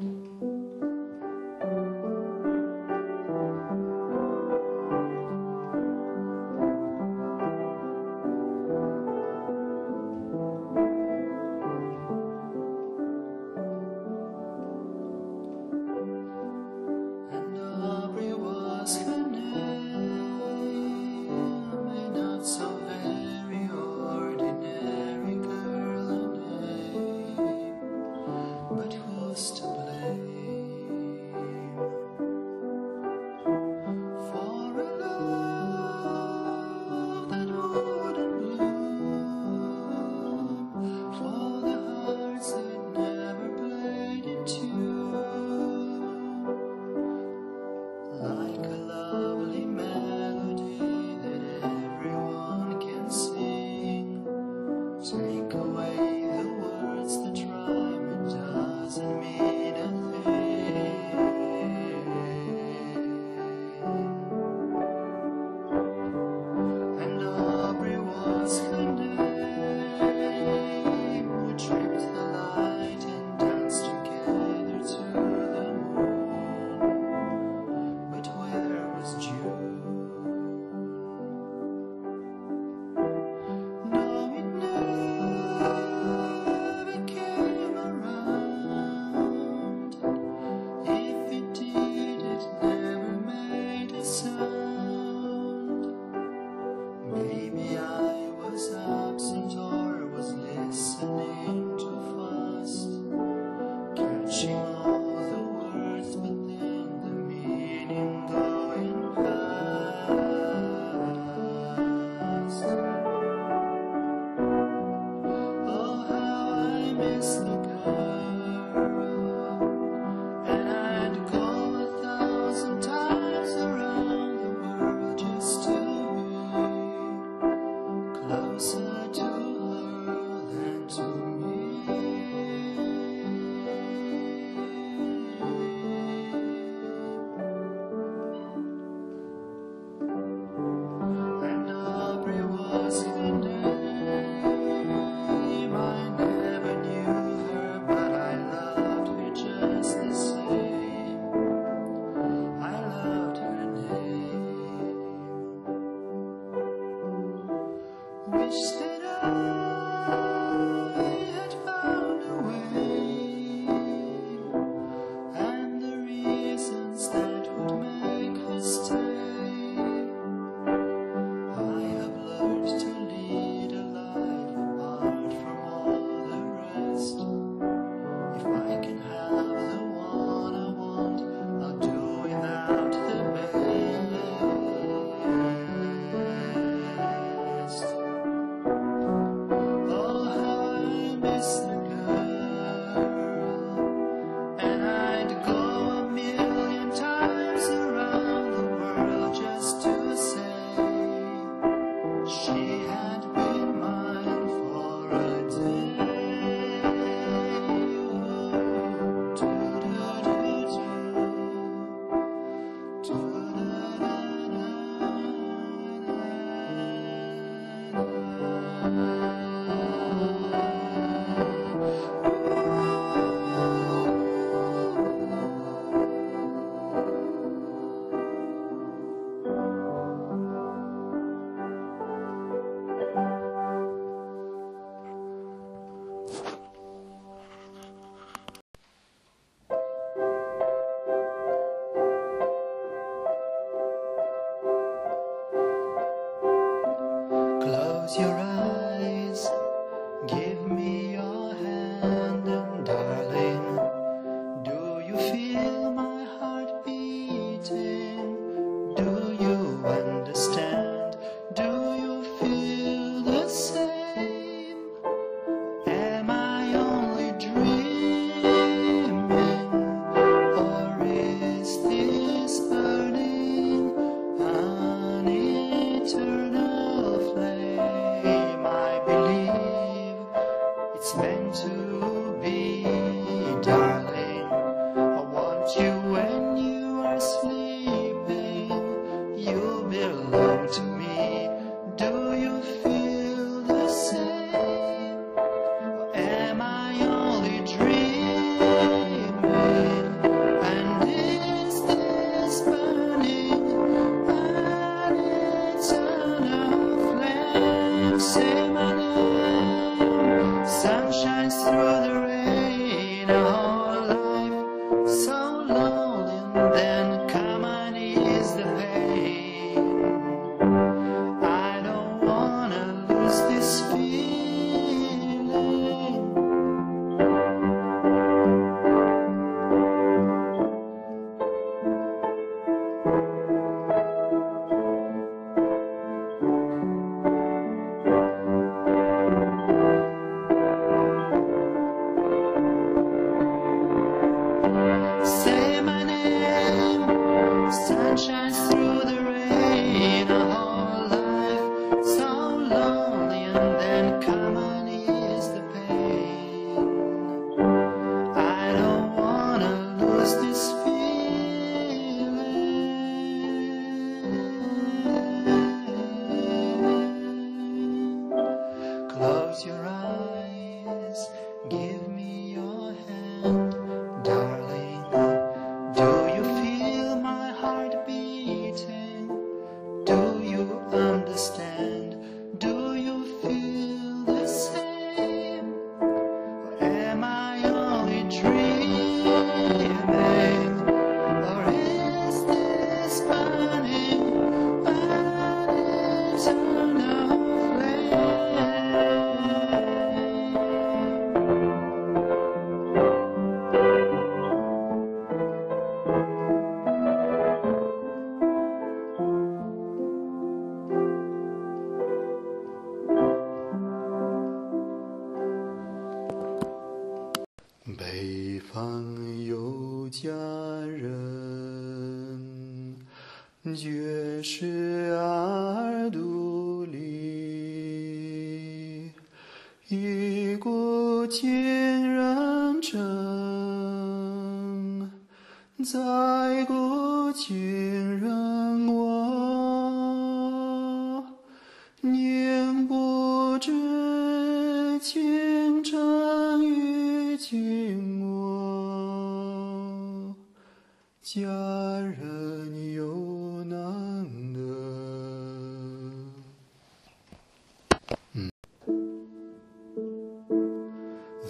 And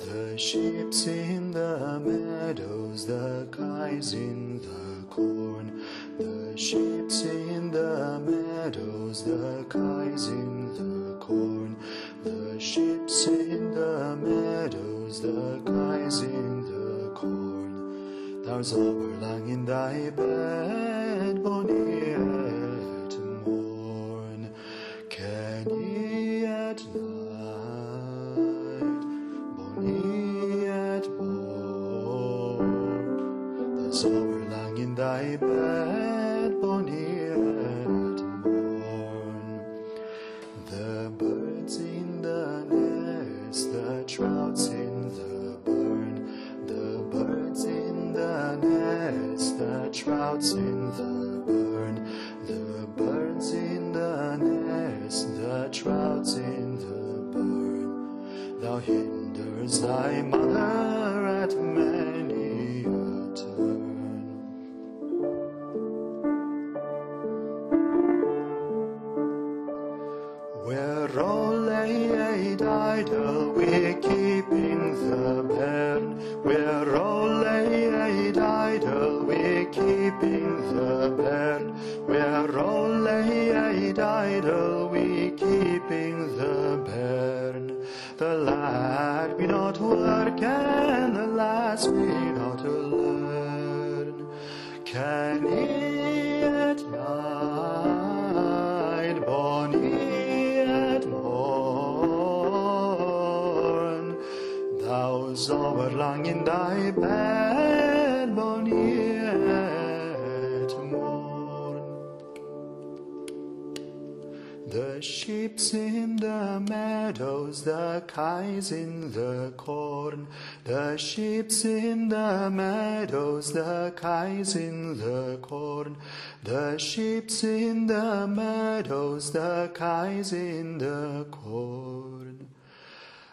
The sheep's in the meadows, the kais in the corn. The sheep's in the meadows, the kais in the corn. The sheep's in the meadows, the kais in the corn. There's a 在ด้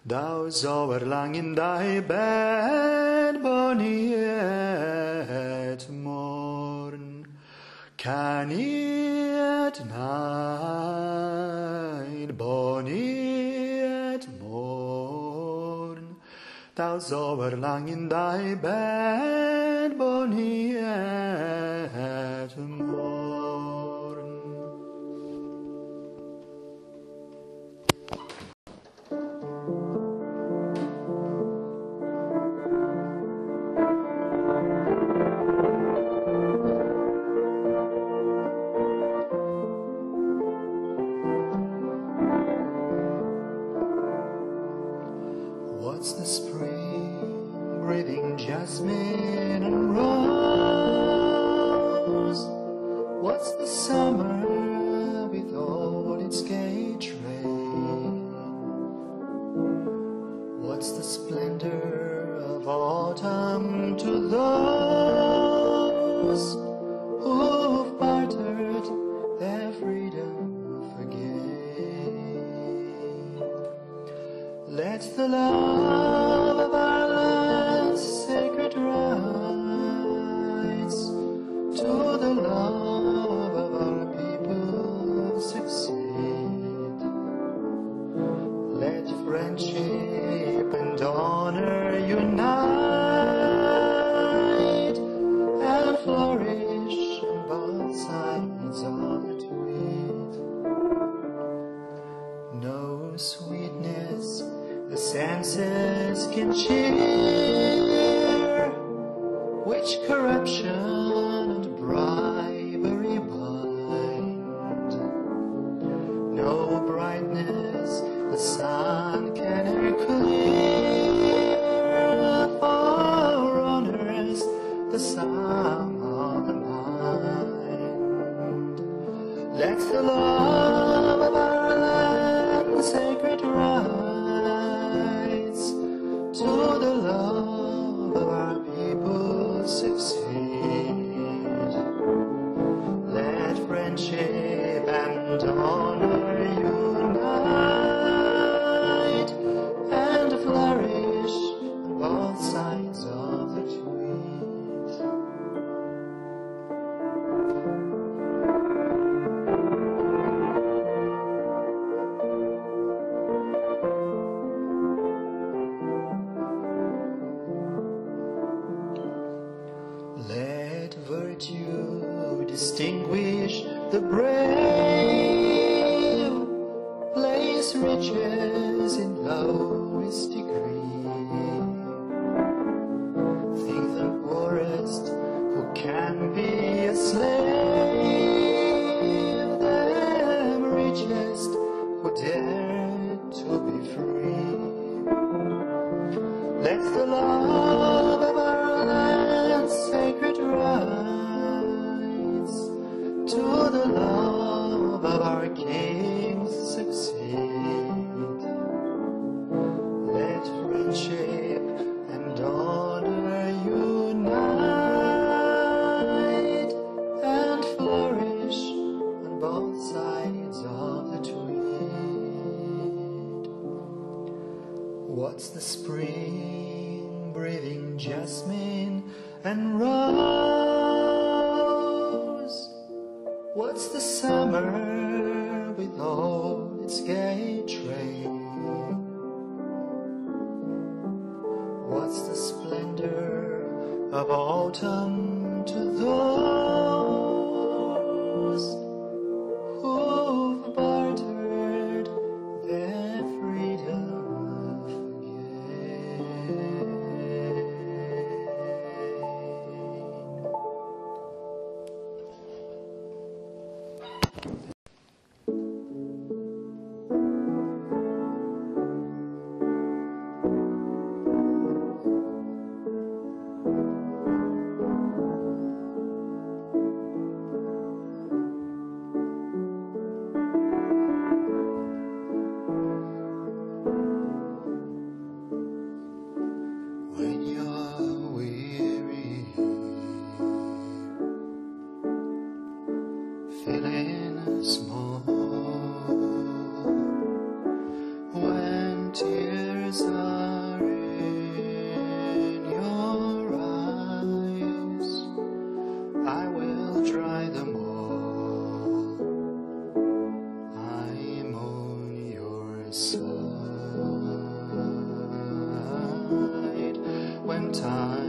Thou zower lang in thy bed, bonniet morn, can yet night, bonniet morn. Thou zower lang in thy bed, bonniet and rose. What's the summer without its gay train? What's the splendor of autumn to those who've bartered their freedom for gain? Let the love when times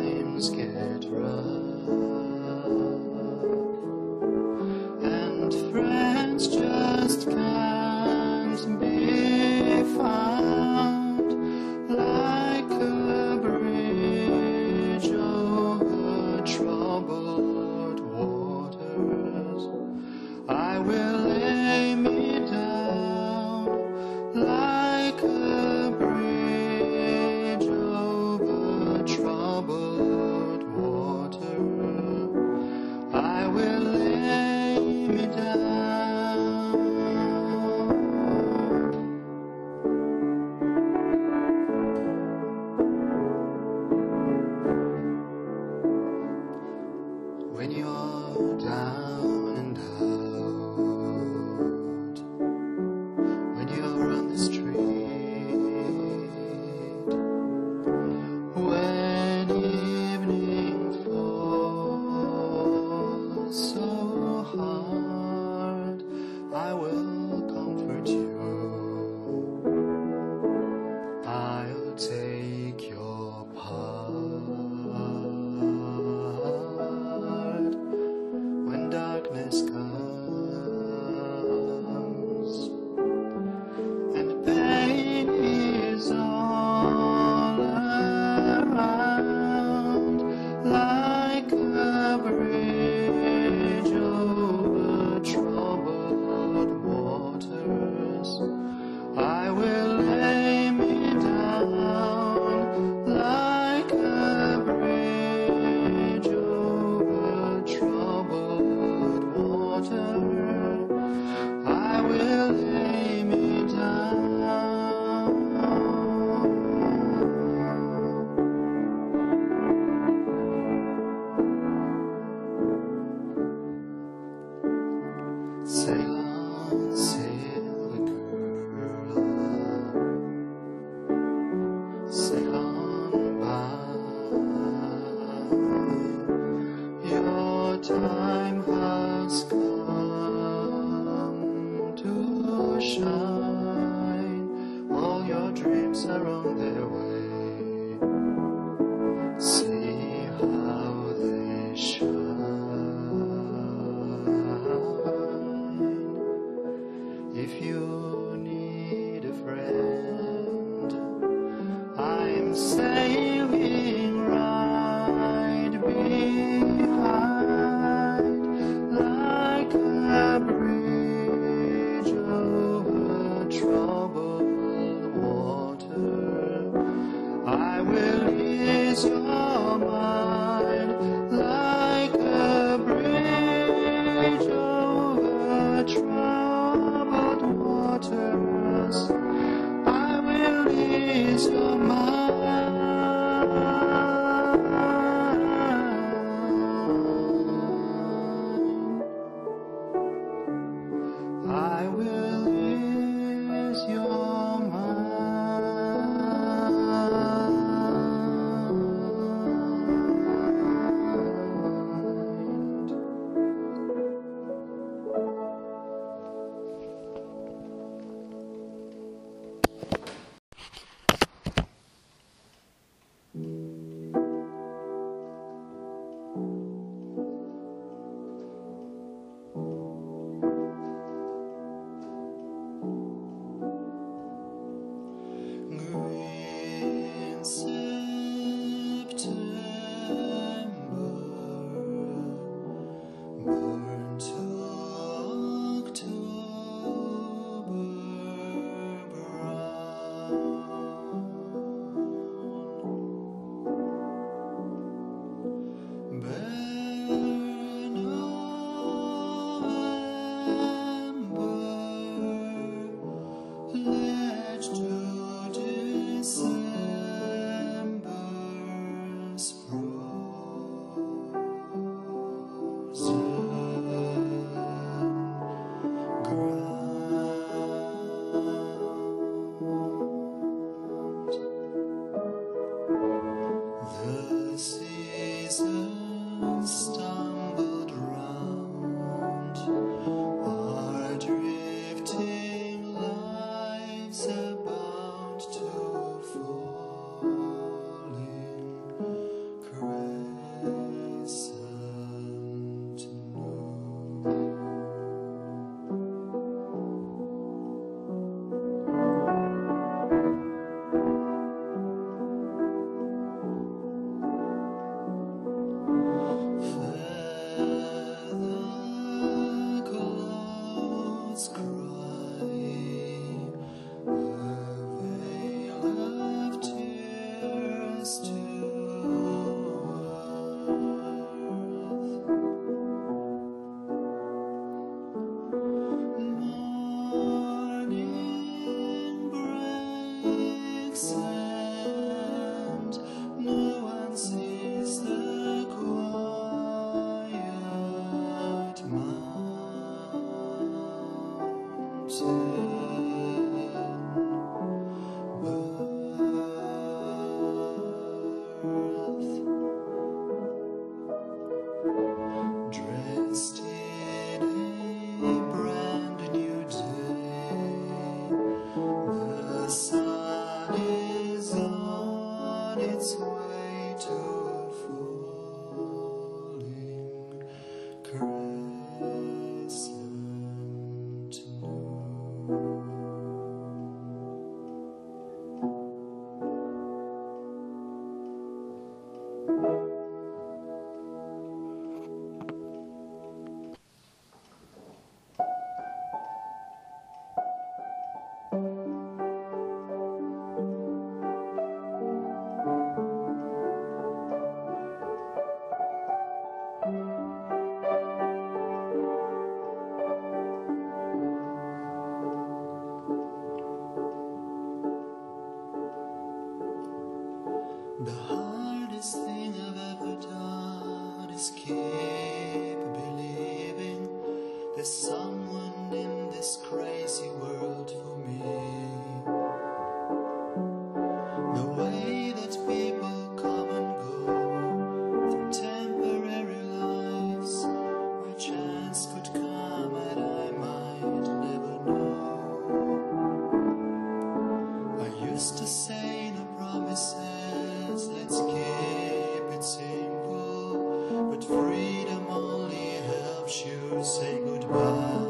just to say no promises. Let's keep it simple. But freedom only helps you say goodbye.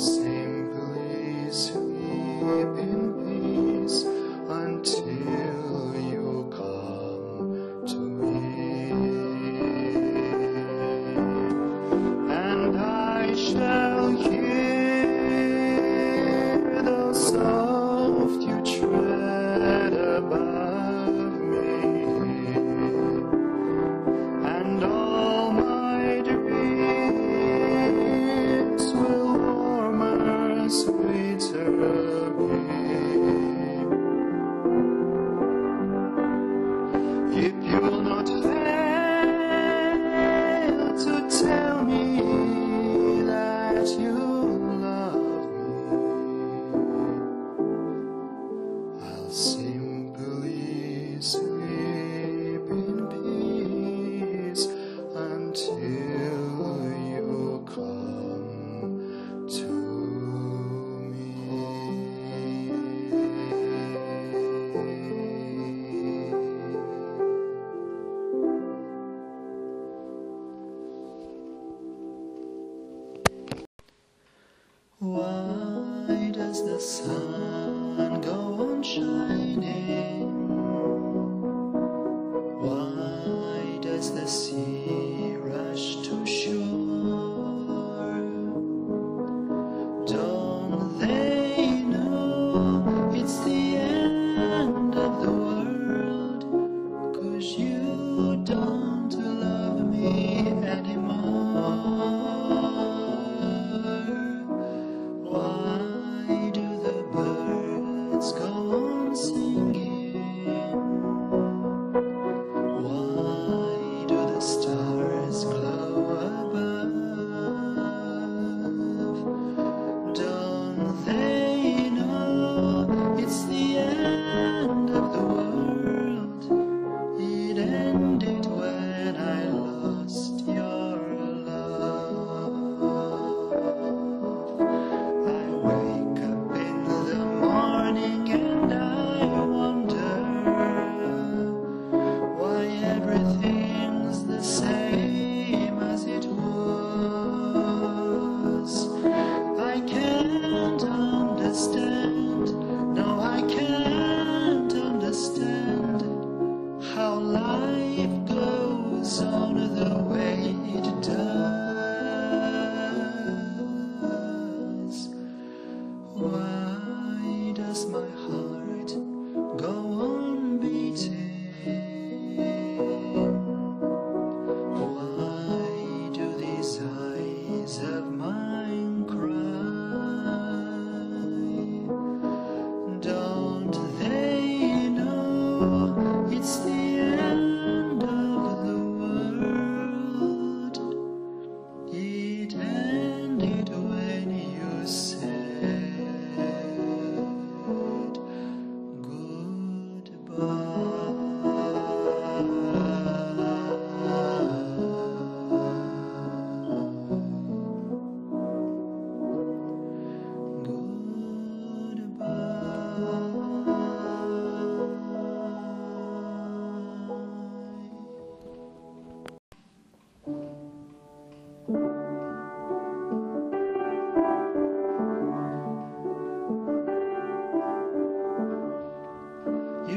simply sweeping.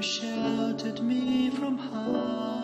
Sheltered me from harm,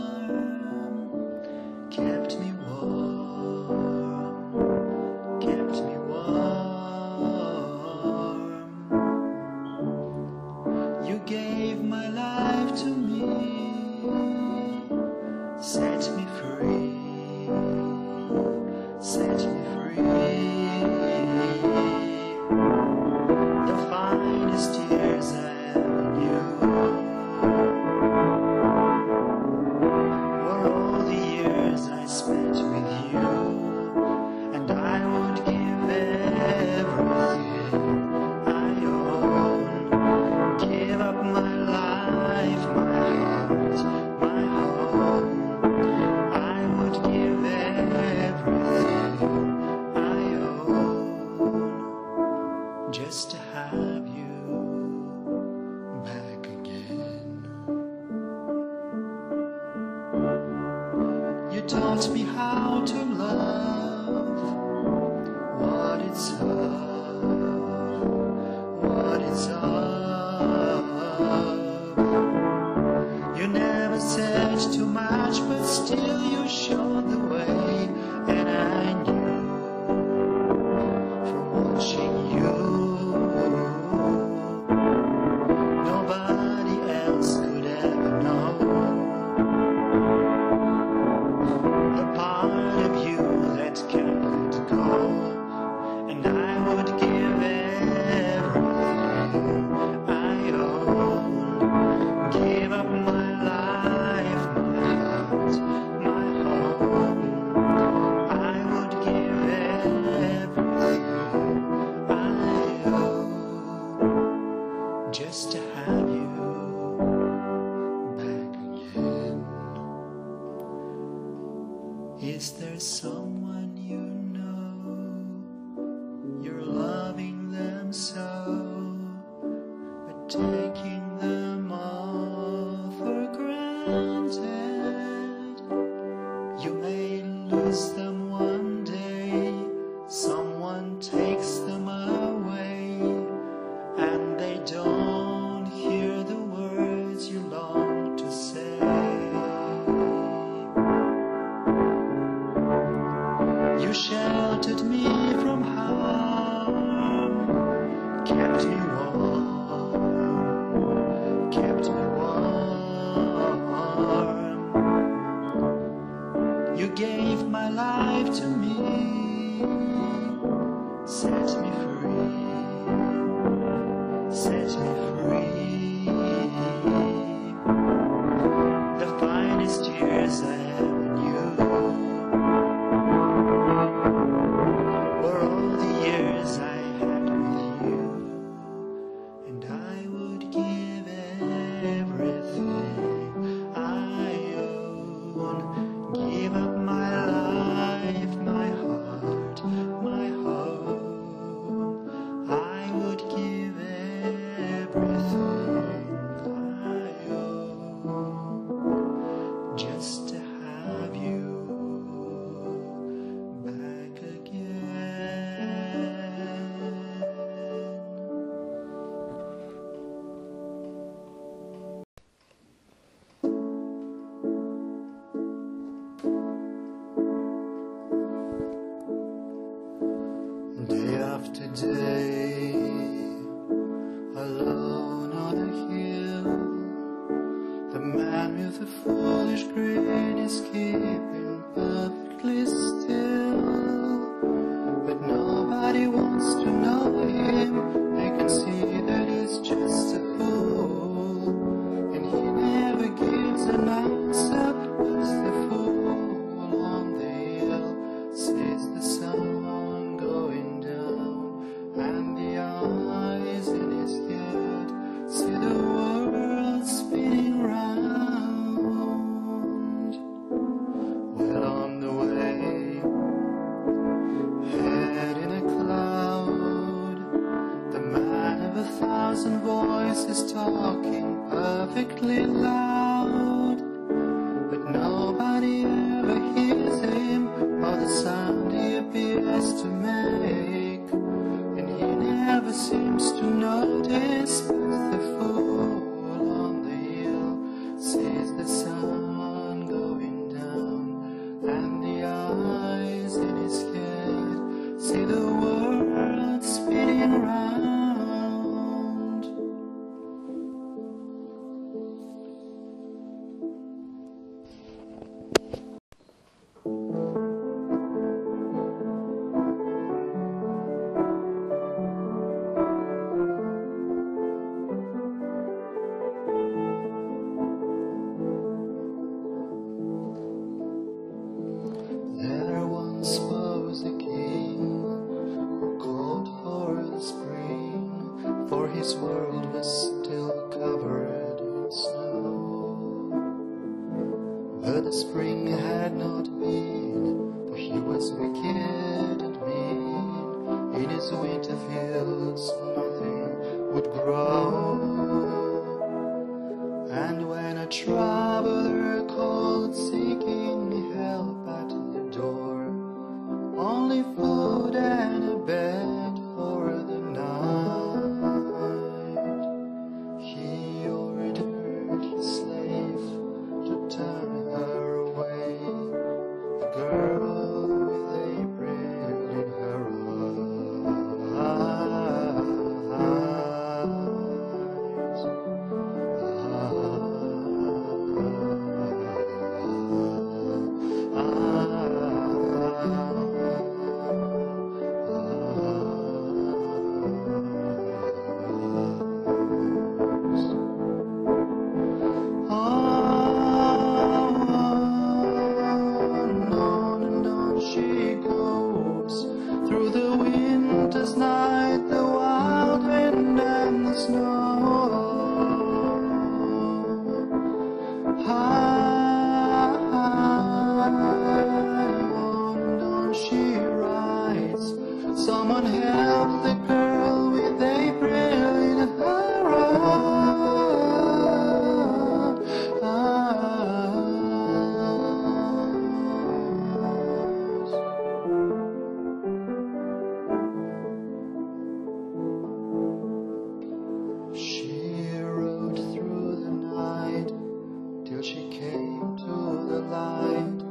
Till she came to the light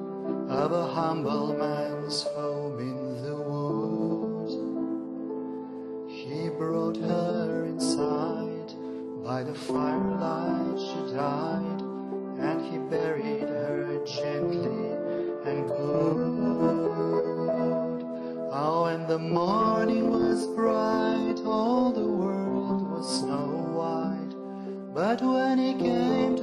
of a humble man's home in the wood. He brought her inside, by the firelight she died, and he buried her gently and good. Oh, and the morning was bright, all the world was snow white, but when he came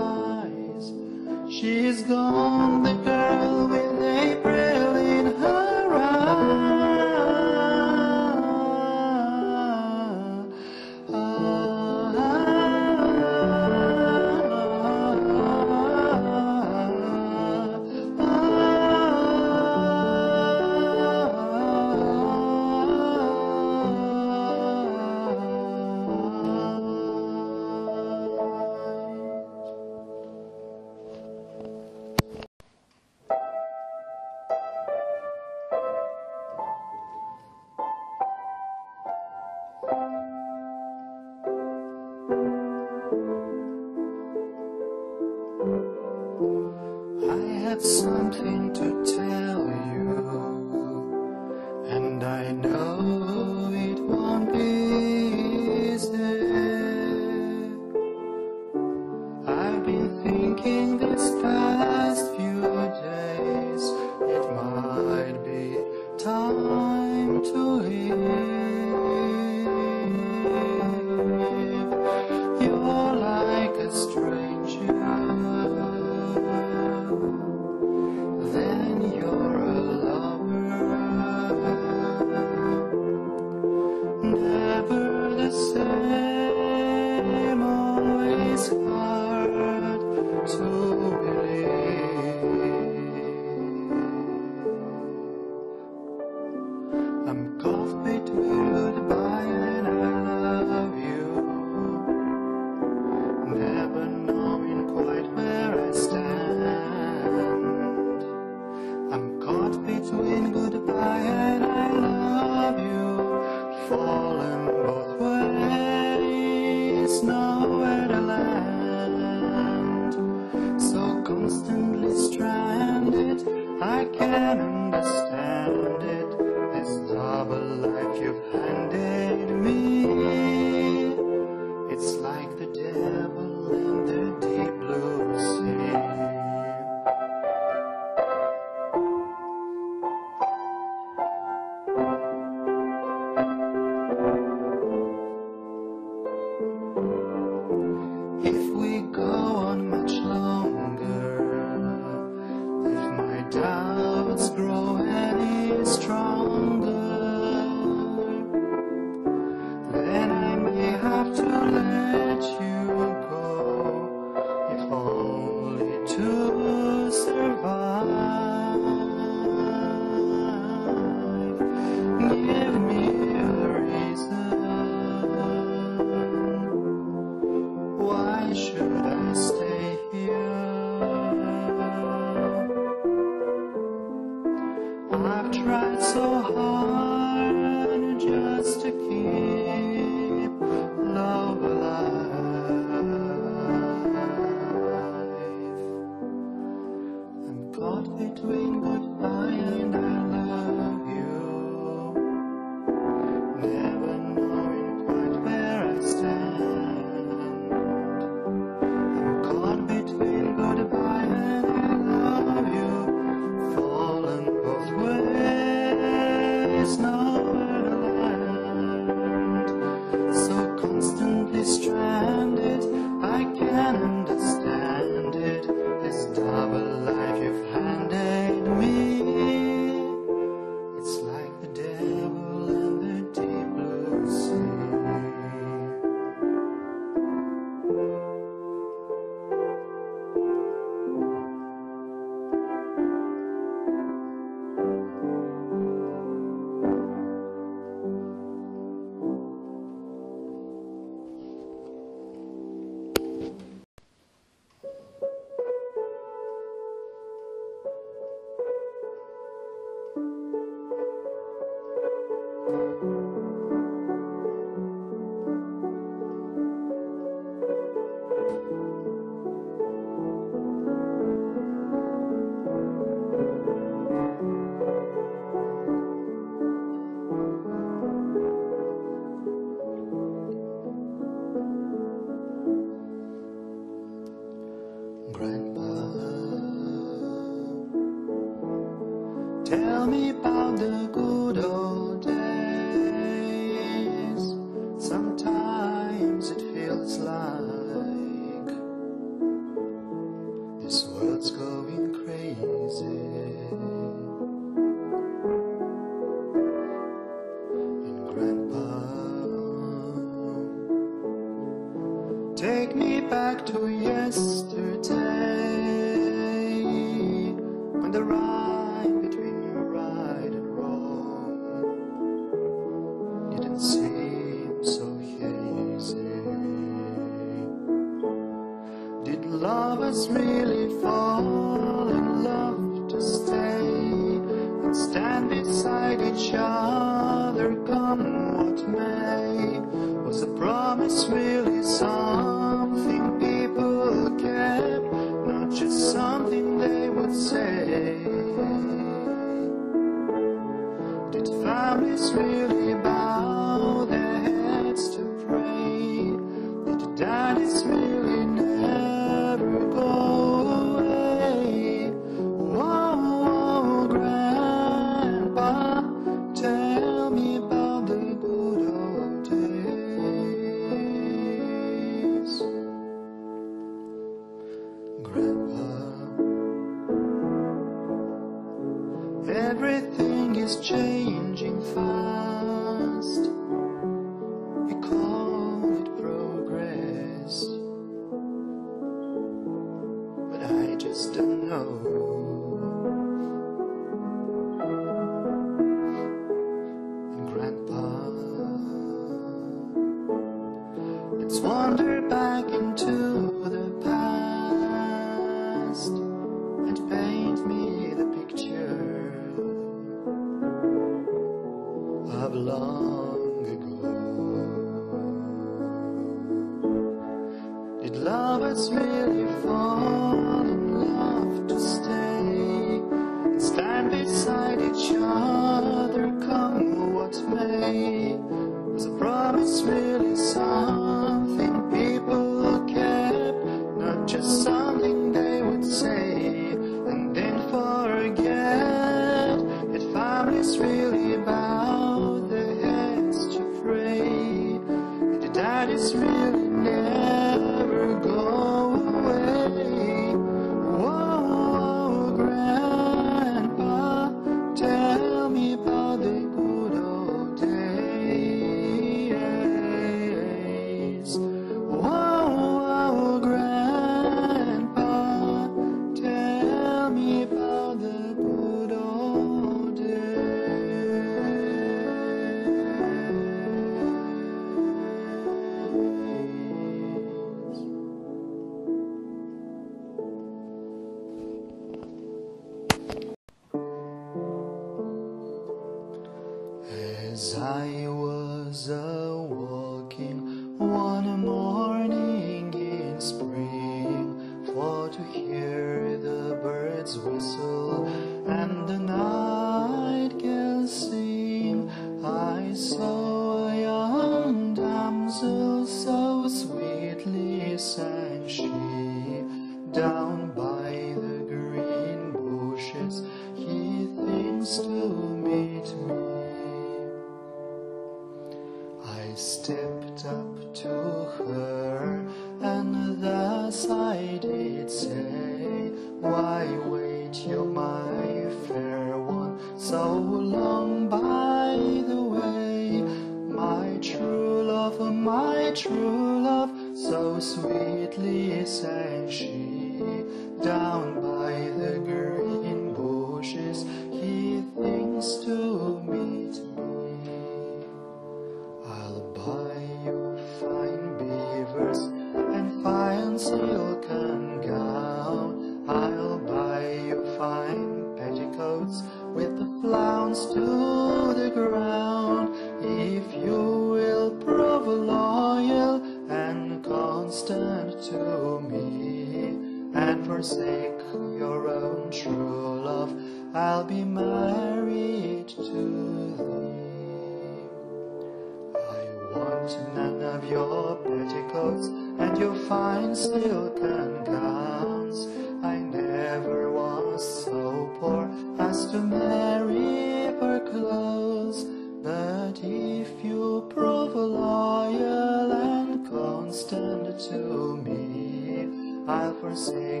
I'll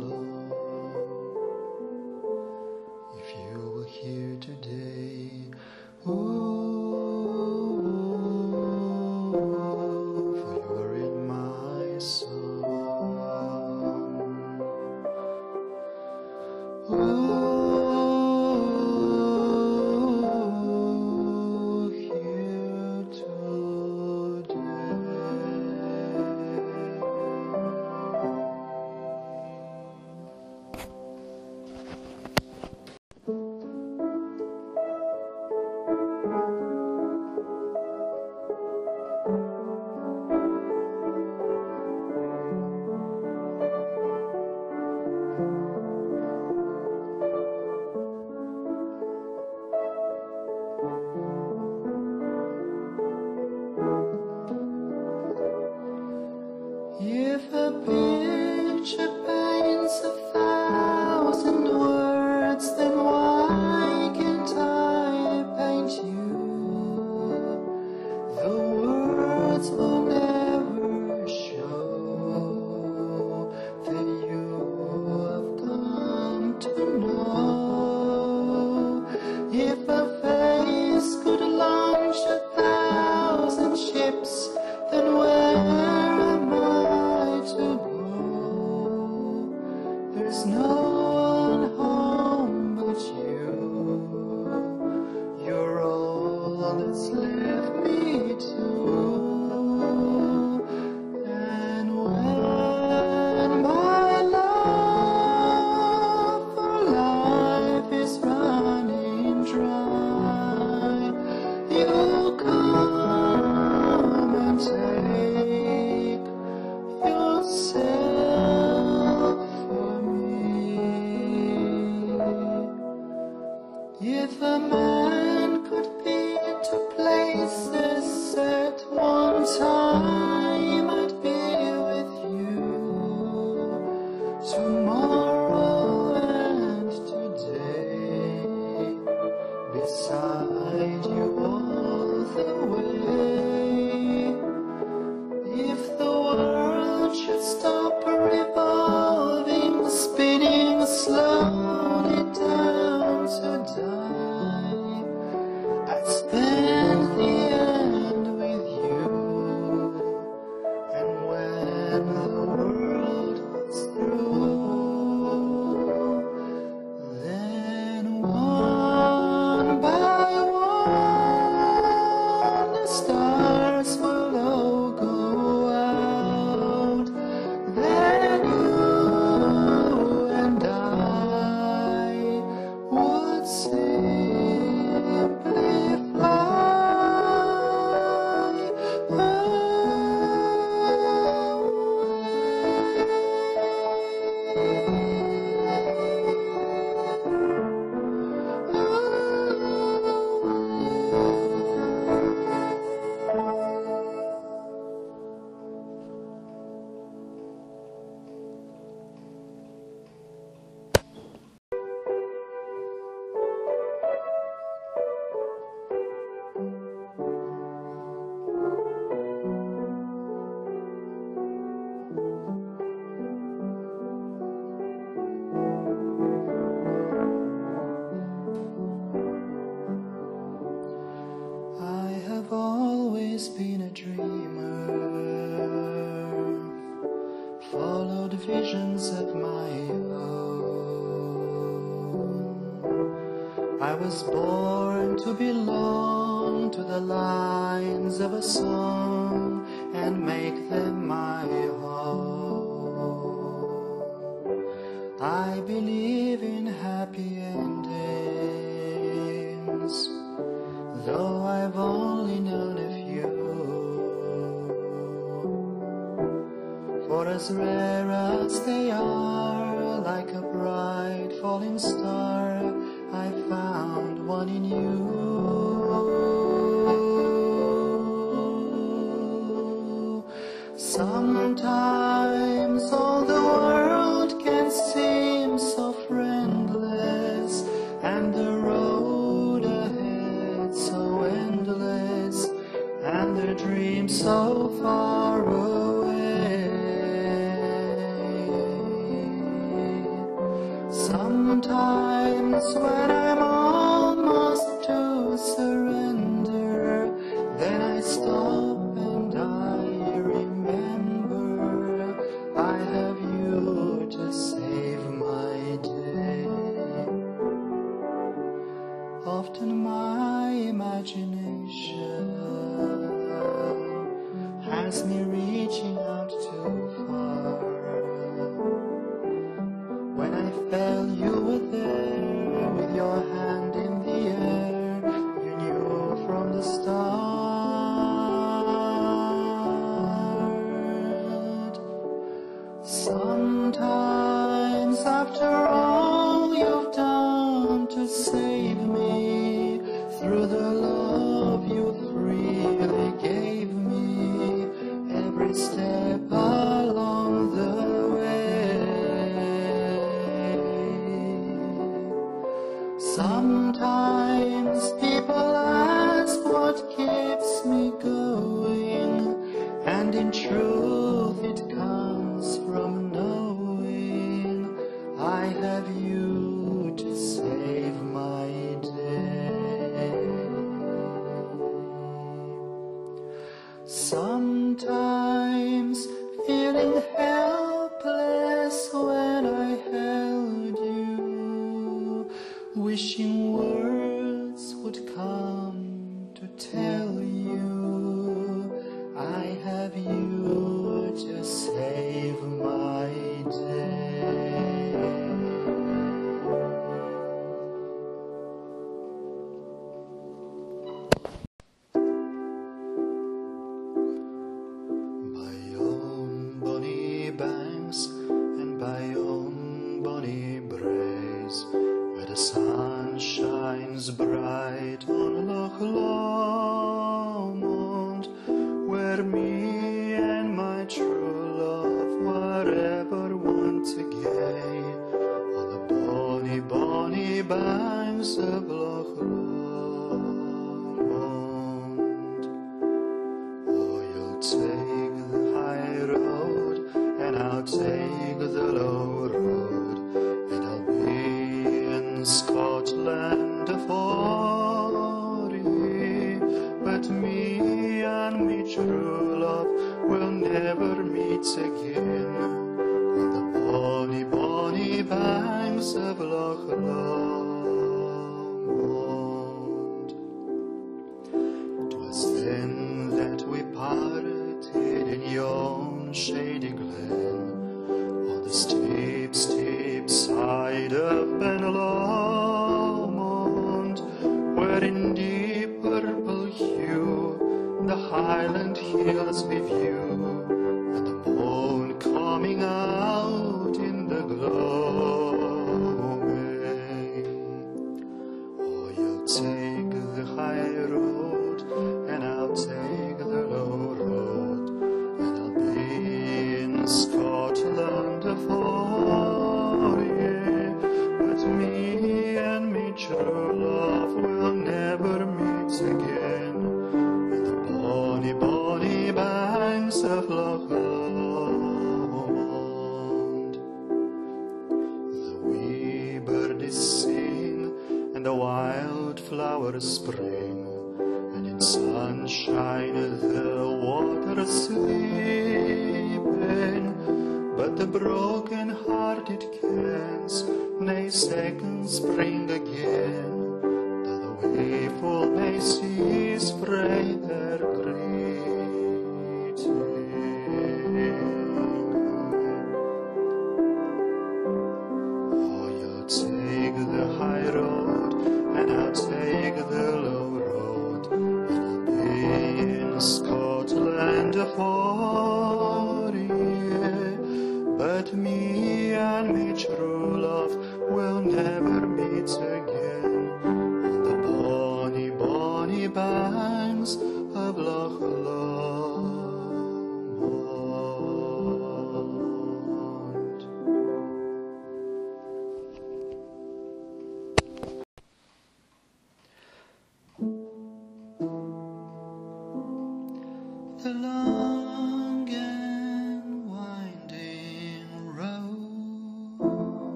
came was born to belong to the lines of a song and make them my home. I believe in happy endings, though I've only known a few. For as rare land of Ori. But me and me true love will never meet again on the bonny, bonny banks of Loch Lomond.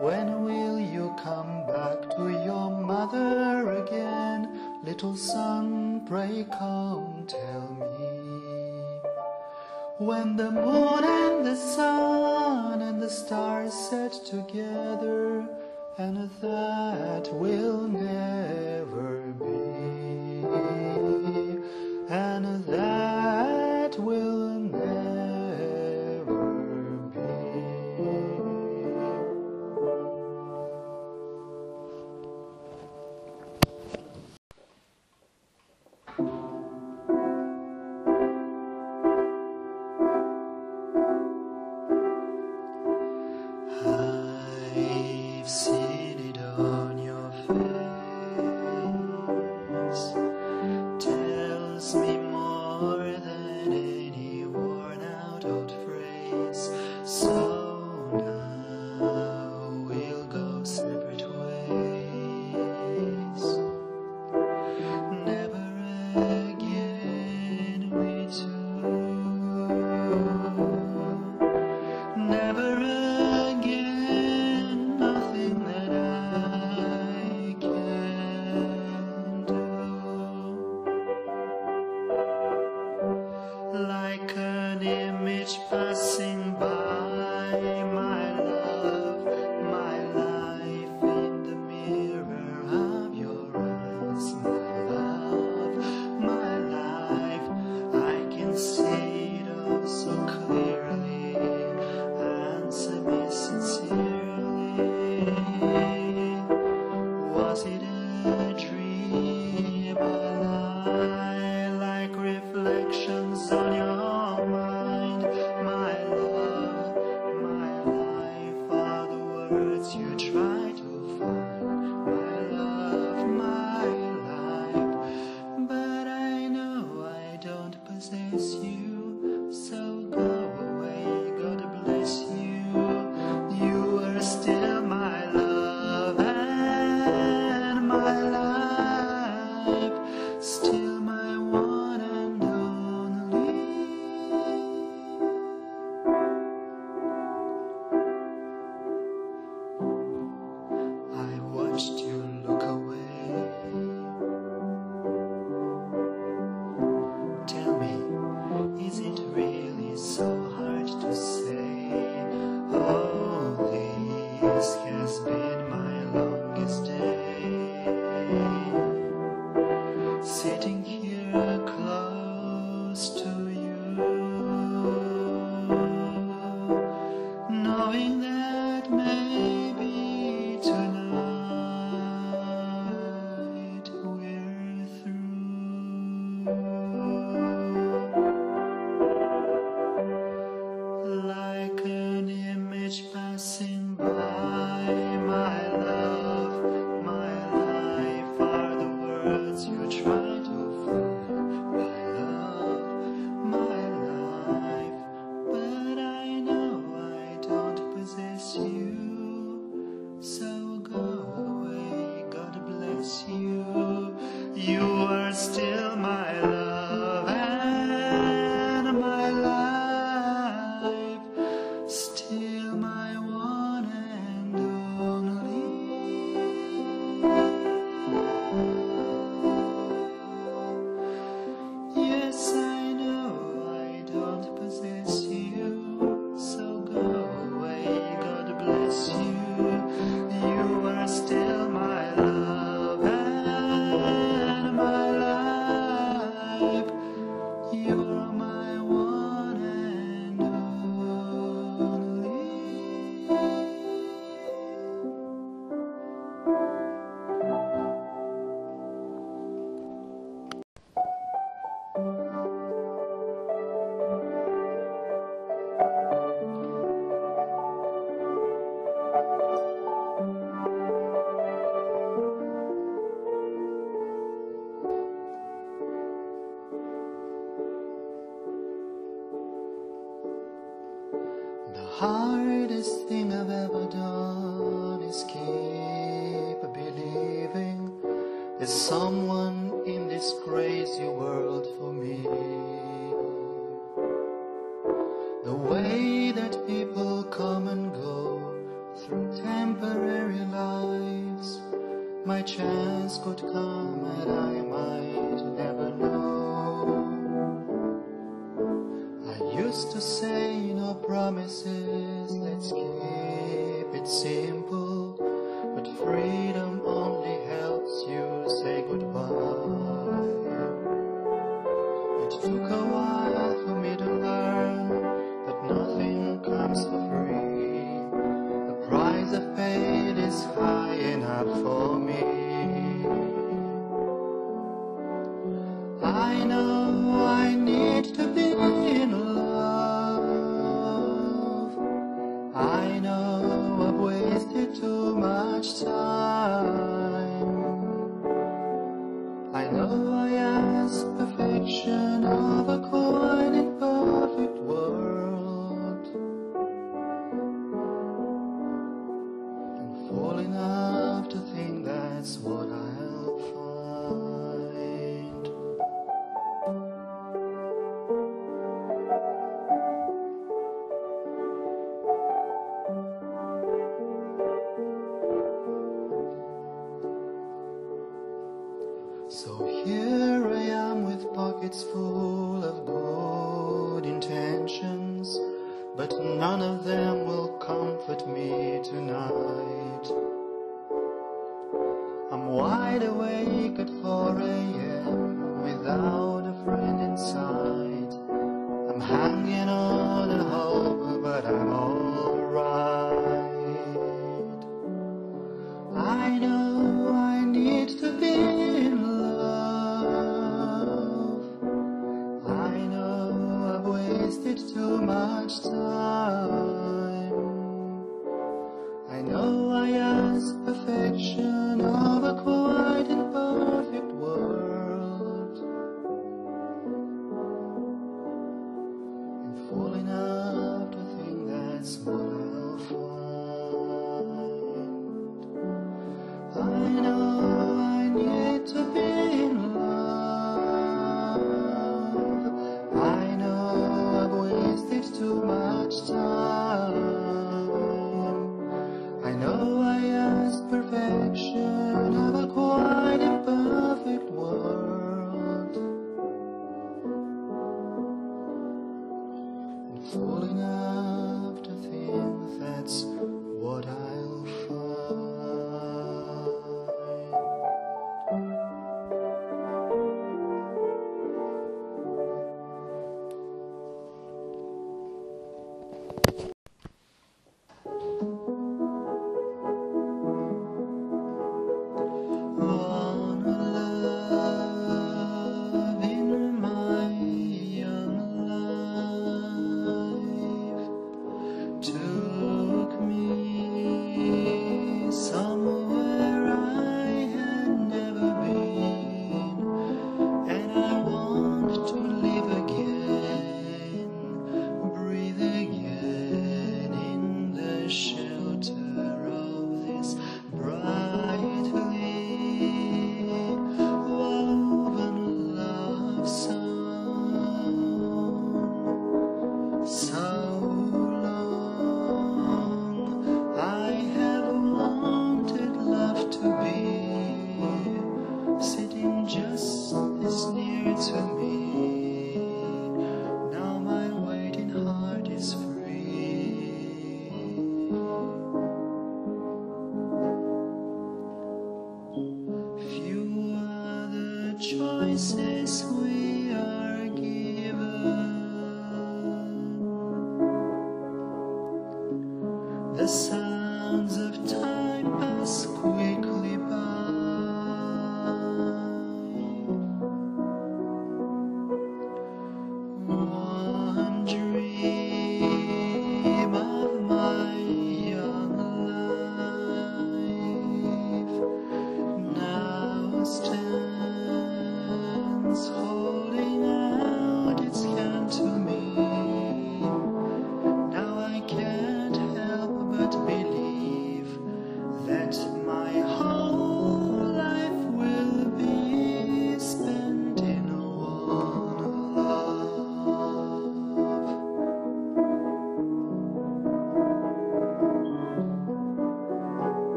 When will you come back to your mother again? Little son, pray come tell me. When the moon and the sun and the stars set together, and that will never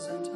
wasn't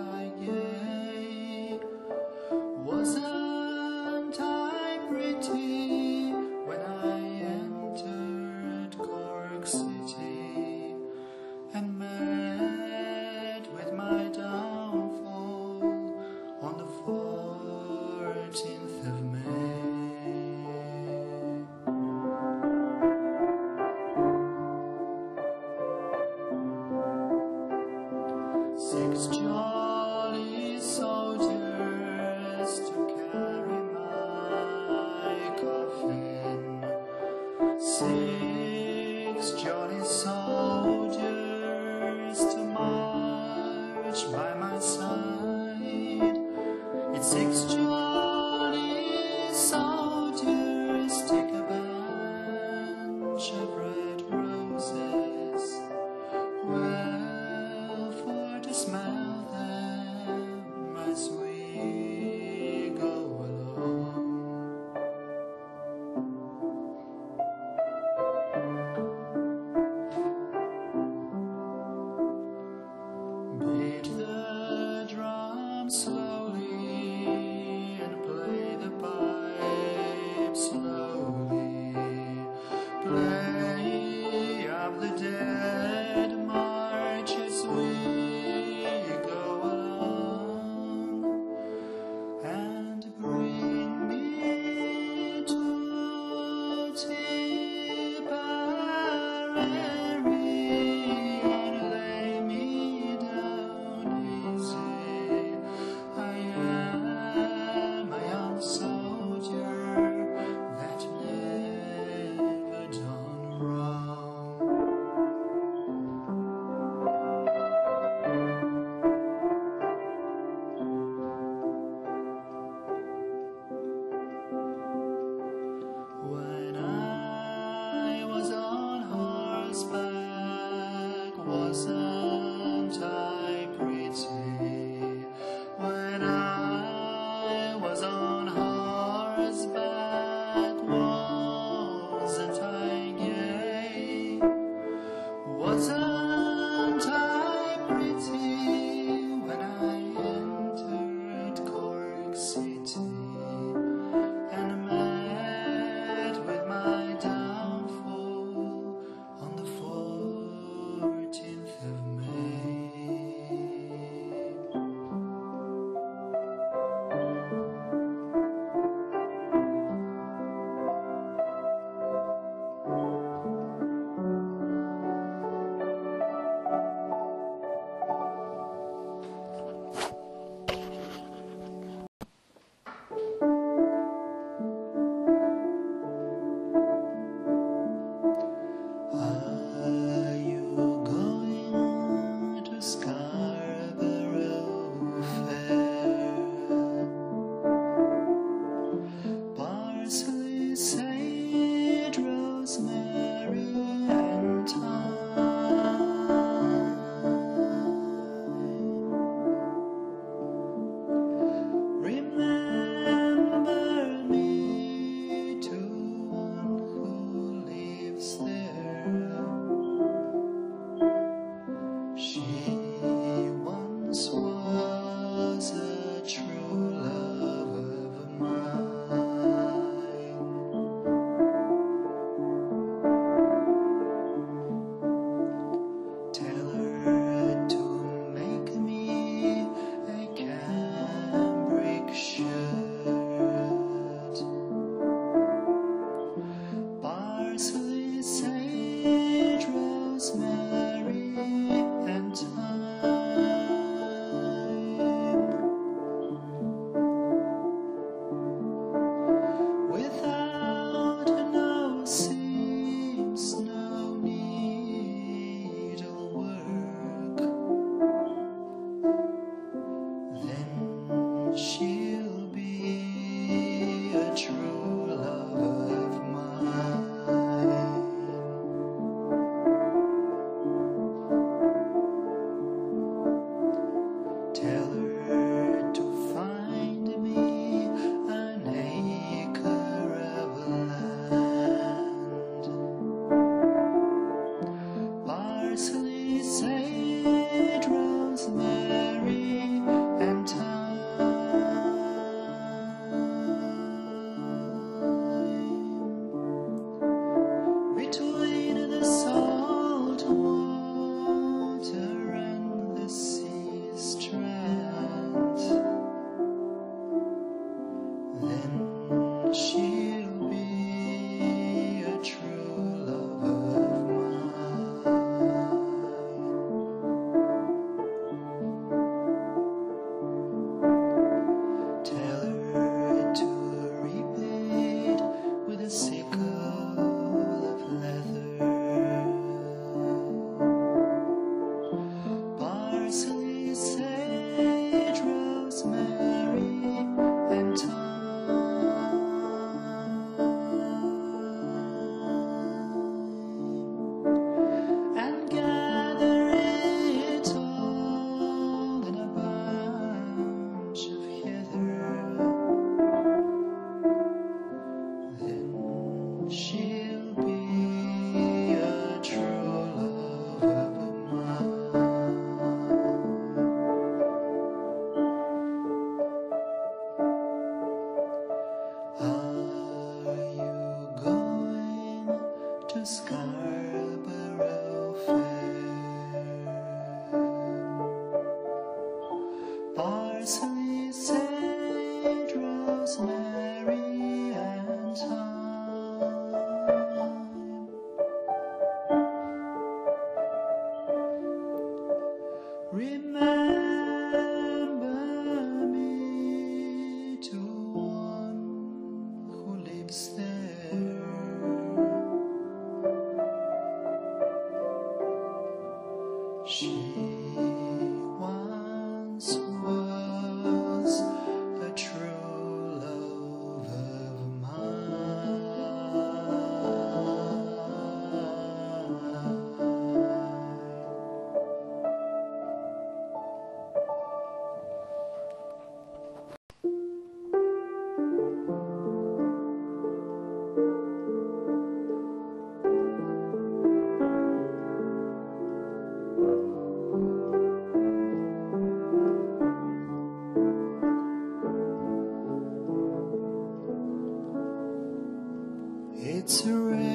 It's a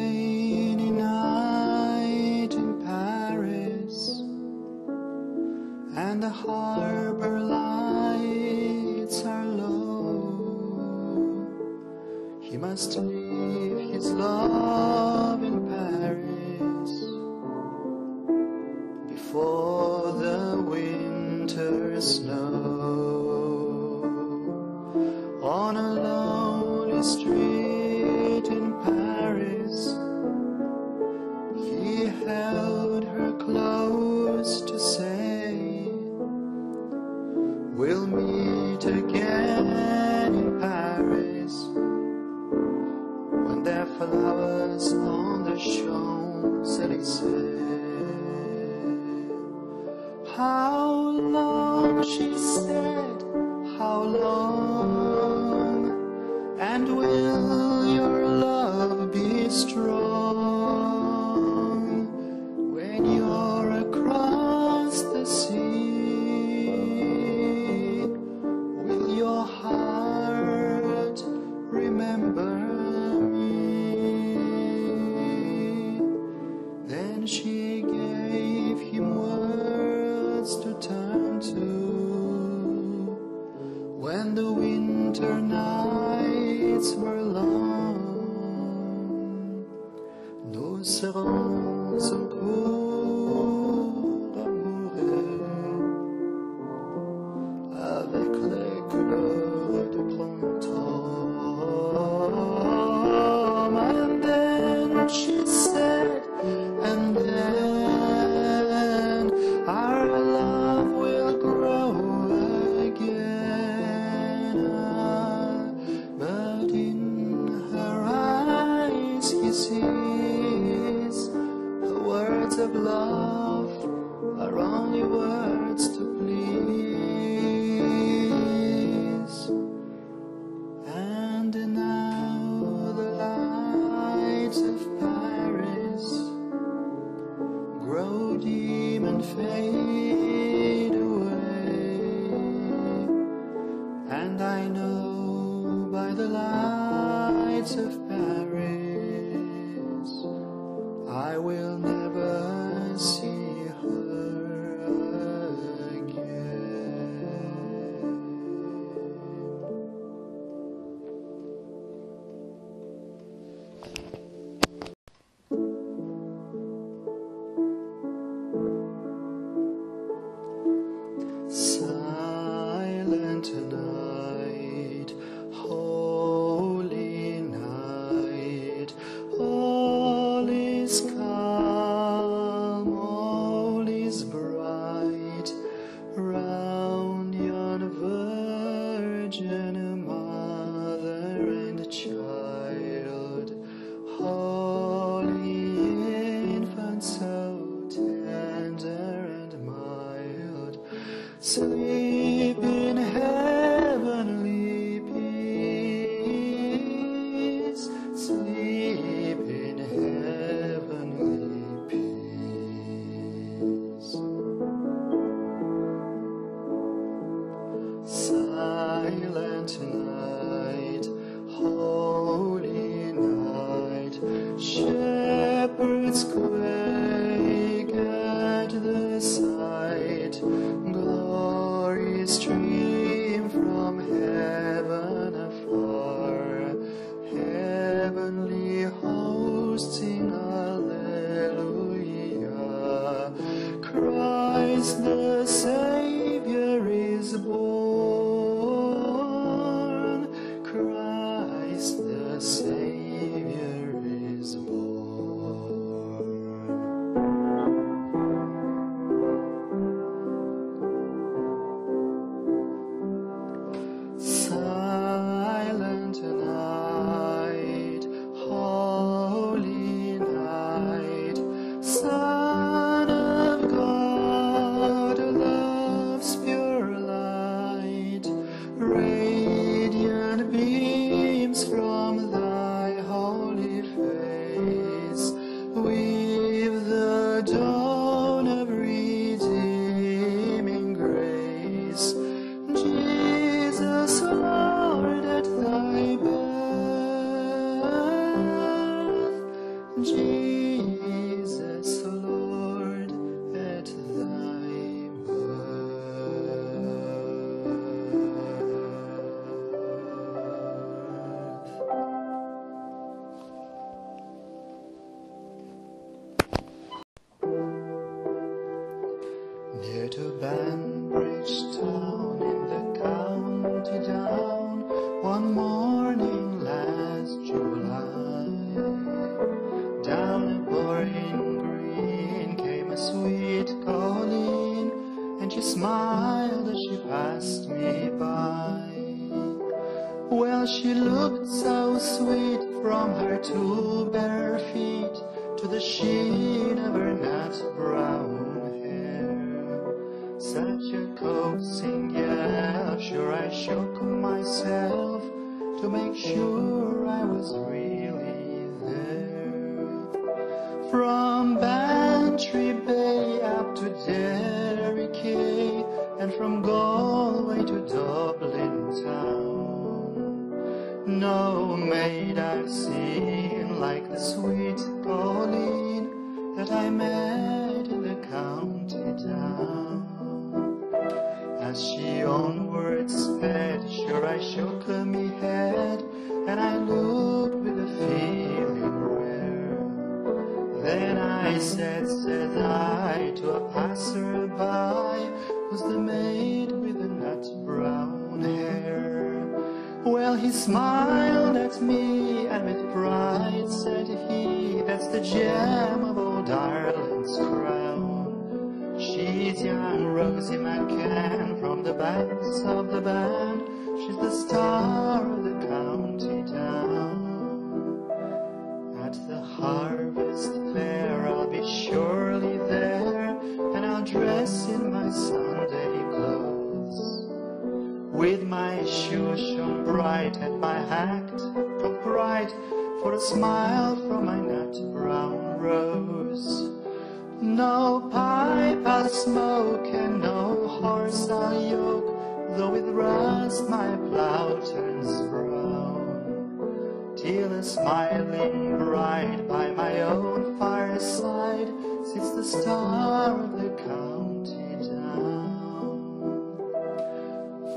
I lay right by my own fireside, sits the star of the County Down.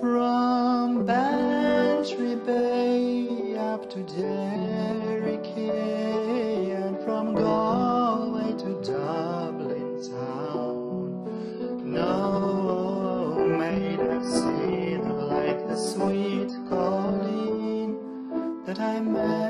From Bantry Bay up to Derry and from Galway to Dublin town. No maid I've seen like the sweet Colleen that I met.